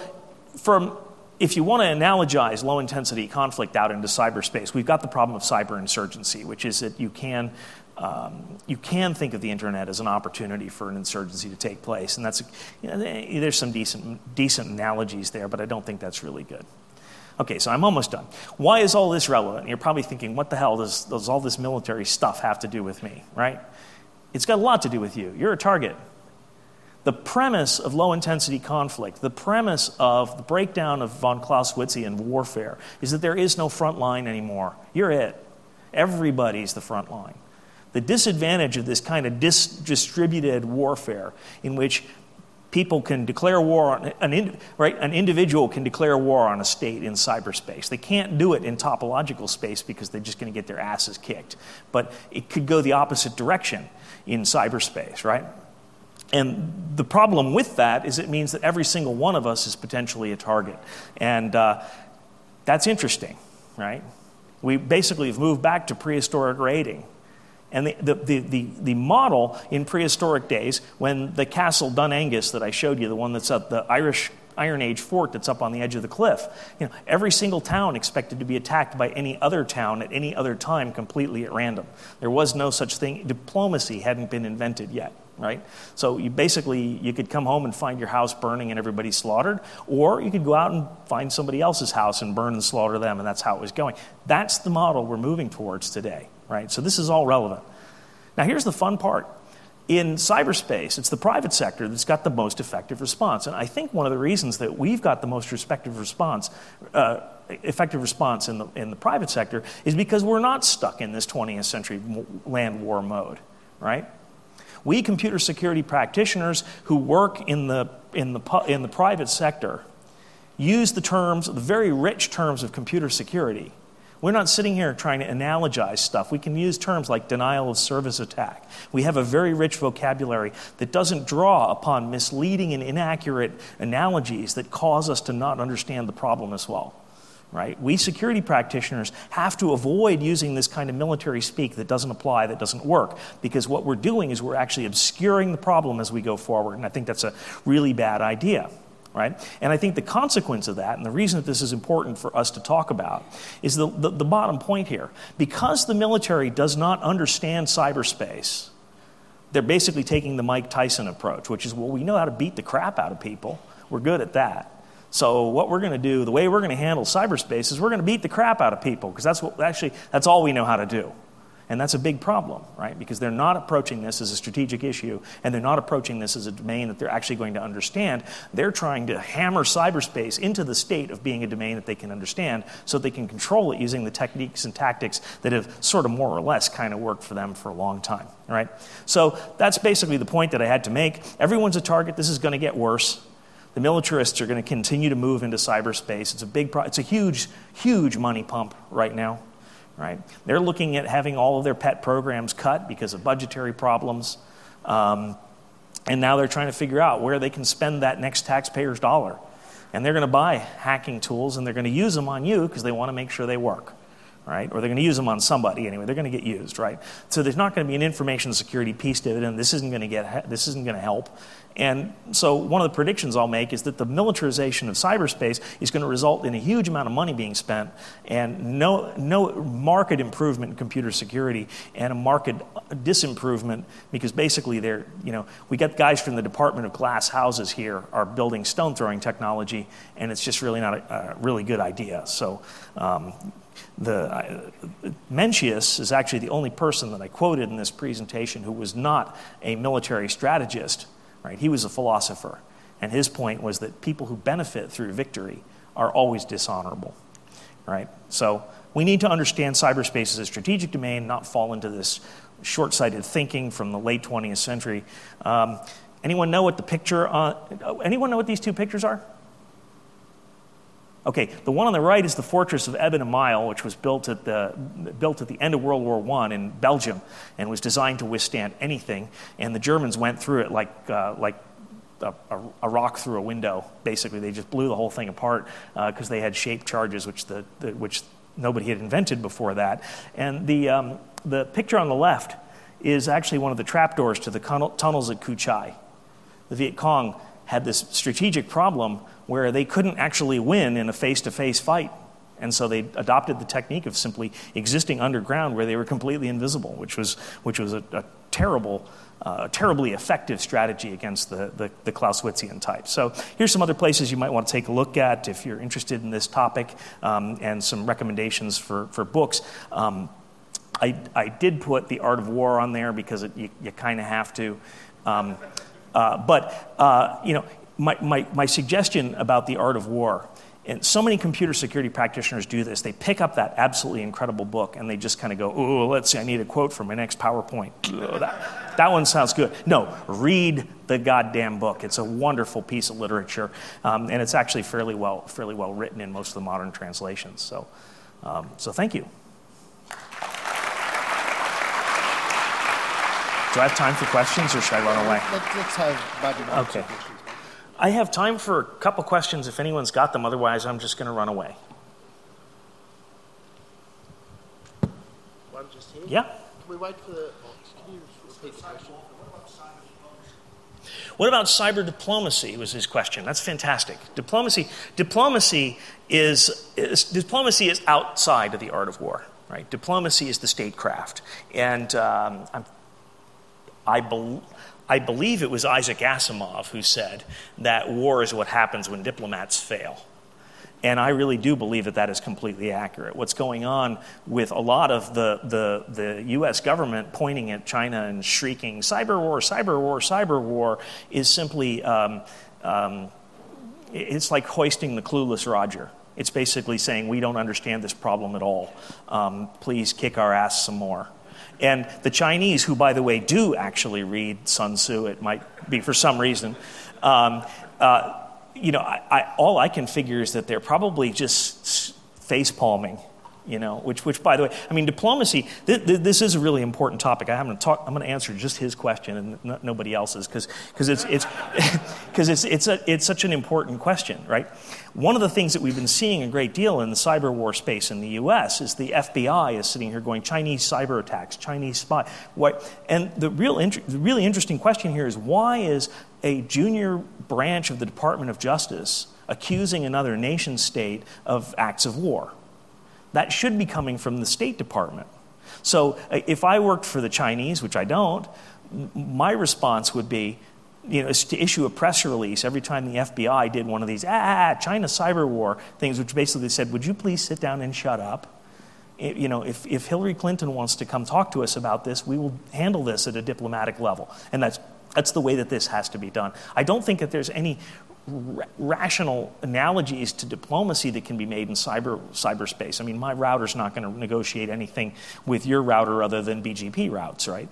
from if you want to analogize low intensity conflict out into cyberspace, we've got the problem of cyber insurgency, which is that you can, um, you can think of the internet as an opportunity for an insurgency to take place. And that's, you know, there's some decent, decent analogies there, but I don't think that's really good. Okay, so I'm almost done. Why is all this relevant? You're probably thinking, what the hell does, does all this military stuff have to do with me, right? It's got a lot to do with you. You're a target. The premise of low intensity conflict, the premise of the breakdown of von Clausewitzian warfare, is that there is no front line anymore. You're it. Everybody's the front line. The disadvantage of this kind of dis- distributed warfare, in which people can declare war on an, in, right an individual can declare war on a state in cyberspace they can't do it in topological space because they're just going to get their asses kicked but it could go the opposite direction in cyberspace right and the problem with that is it means that every single one of us is potentially a target. And uh, that's interesting, right? We basically have moved back to prehistoric raiding. And the, the, the, the, the model in prehistoric days, when the castle Dun Aengus that I showed you, the one that's up, the Irish Iron Age fort that's up on the edge of the cliff. You know, every single town expected to be attacked by any other town at any other time completely at random. There was no such thing. Diplomacy hadn't been invented yet right? So you basically you could come home and find your house burning and everybody slaughtered, or you could go out and find somebody else's house and burn and slaughter them, and that's how it was going. That's the model we're moving towards today, right? So this is all relevant. Now here's the fun part. In cyberspace, it's the private sector that's got the most effective response. And I think one of the reasons that we've got the most effective response, uh, effective response in the, in the private sector is because we're not stuck in this 20th century land war mode, right? We computer security practitioners who work in the, in the, in the private sector use the terms, the very rich terms of computer security. We're not sitting here trying to analogize stuff. We can use terms like denial of service attack. We have a very rich vocabulary that doesn't draw upon misleading and inaccurate analogies that cause us to not understand the problem as well right? We security practitioners have to avoid using this kind of military speak that doesn't apply, that doesn't work, because what we're doing is we're actually obscuring the problem as we go forward, and I think that's a really bad idea. Right? And I think the consequence of that, and the reason that this is important for us to talk about, is the, the, the bottom point here. Because the military does not understand cyberspace, they're basically taking the Mike Tyson approach, which is, well, we know how to beat the crap out of people. We're good at that. So what we're going to do, the way we're going to handle cyberspace is we're going to beat the crap out of people because that's what actually that's all we know how to do. And that's a big problem, right? Because they're not approaching this as a strategic issue and they're not approaching this as a domain that they're actually going to understand. They're trying to hammer cyberspace into the state of being a domain that they can understand so they can control it using the techniques and tactics that have sort of more or less kind of worked for them for a long time, right? So that's basically the point that I had to make. Everyone's a target. This is going to get worse. The militarists are going to continue to move into cyberspace. It's a big, pro- it's a huge, huge money pump right now. Right? They're looking at having all of their pet programs cut because of budgetary problems. Um, and now they're trying to figure out where they can spend that next taxpayer's dollar. And they're going to buy hacking tools and they're going to use them on you because they want to make sure they work right? Or they're going to use them on somebody anyway. They're going to get used, right? So there's not going to be an information security peace dividend. This isn't going to get this isn't going to help. And so one of the predictions I'll make is that the militarization of cyberspace is going to result in a huge amount of money being spent and no no market improvement in computer security and a market disimprovement because basically they're you know we got guys from the Department of Glass Houses here are building stone throwing technology and it's just really not a, a really good idea. So. Um, the, uh, Mencius is actually the only person that I quoted in this presentation who was not a military strategist, right? He was a philosopher. And his point was that people who benefit through victory are always dishonorable, right? So we need to understand cyberspace as a strategic domain, not fall into this short sighted thinking from the late 20th century. Um, anyone know what the picture, uh, anyone know what these two pictures are? Okay, the one on the right is the fortress of Eben Emael, which was built at the, built at the end of World War I in Belgium and was designed to withstand anything. And the Germans went through it like, uh, like a, a, rock through a window. Basically, they just blew the whole thing apart because uh, they had shape charges, which, the, the, which nobody had invented before that. And the, um, the picture on the left is actually one of the trapdoors to the tunnels at Cu Chi. The Viet Cong had this strategic problem where they couldn't actually win in a face to face fight. And so they adopted the technique of simply existing underground where they were completely invisible, which was, which was a, a terrible, uh, terribly effective strategy against the, the, the, Clausewitzian type. So here's some other places you might want to take a look at if you're interested in this topic um, and some recommendations for, for books. Um, I, I did put The Art of War on there because it, you, you kind of have to. Um, uh, but, uh, you know, my, my, my suggestion about The Art of War and so many computer security practitioners do this. They pick up that absolutely incredible book and they just kind of go, oh, let's see, I need a quote for my next PowerPoint. That, that one sounds good. No, read the goddamn book. It's a wonderful piece of literature, um, and it's actually fairly well, fairly well written in most of the modern translations. So, um, so thank you. Do I have time for questions or should I run away? Let's, have Okay. I have time for a couple questions if anyone's got them. Otherwise, I'm just going to run away. One just here. Yeah. Can we wait for the. Can you repeat the question? What about cyber diplomacy? Was his question. That's fantastic. Diplomacy, diplomacy is, is diplomacy is outside of the art of war. Right? Diplomacy is the statecraft, and um, I'm I, be- I believe it was Isaac Asimov who said that war is what happens when diplomats fail. And I really do believe that that is completely accurate. What's going on with a lot of the, the, the US government pointing at China and shrieking, cyber war, cyber war, cyber war, is simply, um, um, it's like hoisting the clueless Roger. It's basically saying, we don't understand this problem at all. Um, please kick our ass some more. And the Chinese, who, by the way, do actually read Sun Tzu, it might be for some reason, um, uh, you know, I, I, all I can figure is that they're probably just face palming you know, which, which by the way, I mean, diplomacy, th- th- this is a really important topic. I'm going to talk, I'm going to answer just his question and n- nobody else's because it's, it's, cause it's, it's, a, it's such an important question, right? One of the things that we've been seeing a great deal in the cyber war space in the US is the FBI is sitting here going, Chinese cyber attacks, Chinese spy. What, and the, real int- the really interesting question here is why is a junior branch of the Department of Justice accusing another nation state of acts of war? That should be coming from the State Department. So uh, if I worked for the Chinese, which I don't, my response would be, you know, to issue a press release every time the FBI did one of these, ah, China cyber war things, which basically said, would you please sit down and shut up? you know, if, if Hillary Clinton wants to come talk to us about this, we will handle this at a diplomatic level. And that's, that's the way that this has to be done. I don't think that there's any rational analogies to diplomacy that can be made in cyber cyberspace. I mean, my router's not going to negotiate anything with your router other than BGP routes, right?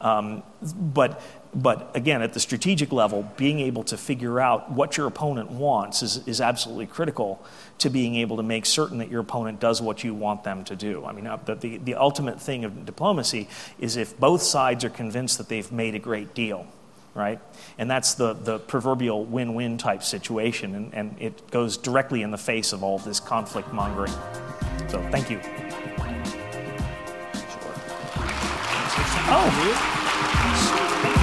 Um, but but again, at the strategic level, being able to figure out what your opponent wants is, is absolutely critical to being able to make certain that your opponent does what you want them to do. I mean, uh, the, the ultimate thing of diplomacy is if both sides are convinced that they've made a great deal right? And that's the, the proverbial win win type situation, and, and it goes directly in the face of all this conflict mongering. So, thank you. Sure. Oh,